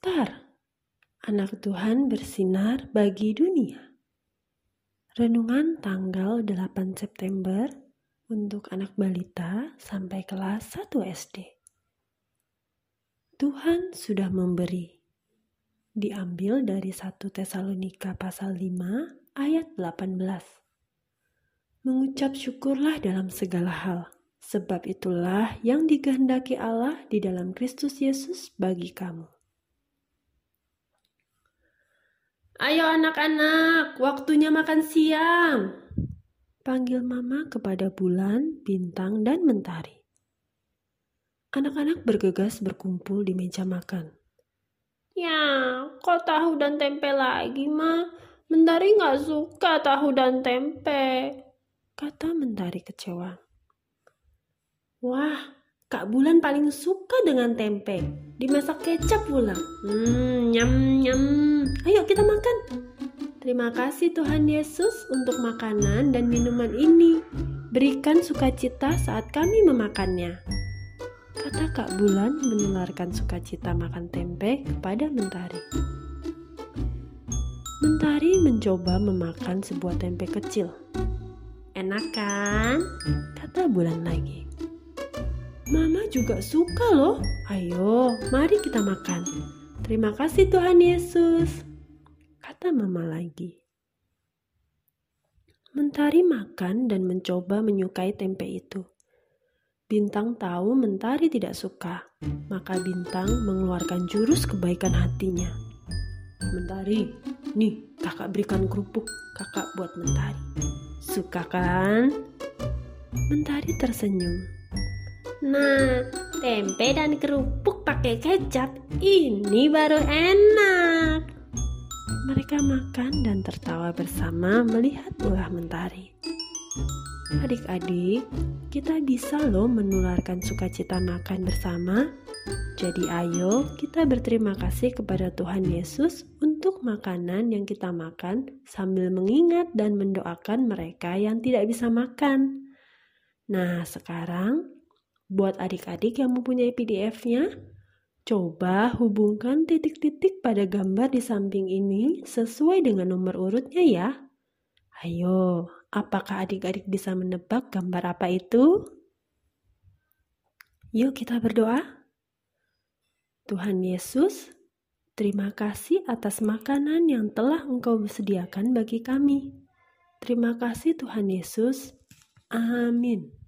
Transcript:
Star, anak Tuhan bersinar bagi dunia. Renungan tanggal 8 September untuk anak balita sampai kelas 1 SD. Tuhan sudah memberi. Diambil dari 1 Tesalonika pasal 5 ayat 18. Mengucap syukurlah dalam segala hal sebab itulah yang dikehendaki Allah di dalam Kristus Yesus bagi kamu. Ayo anak-anak, waktunya makan siang. Panggil mama kepada bulan, bintang, dan mentari. Anak-anak bergegas berkumpul di meja makan. Ya, kok tahu dan tempe lagi, Ma? Mentari nggak suka tahu dan tempe. Kata mentari kecewa. Wah, Kak Bulan paling suka dengan tempe. Dimasak kecap pula. Hmm, nyam nyam. Ayo kita makan. Terima kasih Tuhan Yesus untuk makanan dan minuman ini. Berikan sukacita saat kami memakannya. Kata Kak Bulan menularkan sukacita makan tempe kepada Mentari. Mentari mencoba memakan sebuah tempe kecil. Enak kan? Kata Bulan lagi. Mama juga suka loh. Ayo, mari kita makan. Terima kasih Tuhan Yesus. Kata mama lagi. Mentari makan dan mencoba menyukai tempe itu. Bintang tahu Mentari tidak suka, maka Bintang mengeluarkan jurus kebaikan hatinya. Mentari, nih kakak berikan kerupuk kakak buat Mentari. Suka kan? Mentari tersenyum. Nah, tempe dan kerupuk pakai kecap ini baru enak. Mereka makan dan tertawa bersama melihat ulah mentari. Adik-adik, kita bisa loh menularkan sukacita makan bersama. Jadi ayo kita berterima kasih kepada Tuhan Yesus untuk makanan yang kita makan sambil mengingat dan mendoakan mereka yang tidak bisa makan. Nah, sekarang Buat adik-adik yang mempunyai PDF-nya, coba hubungkan titik-titik pada gambar di samping ini sesuai dengan nomor urutnya ya. Ayo, apakah adik-adik bisa menebak gambar apa itu? Yuk kita berdoa. Tuhan Yesus, terima kasih atas makanan yang telah Engkau sediakan bagi kami. Terima kasih Tuhan Yesus. Amin.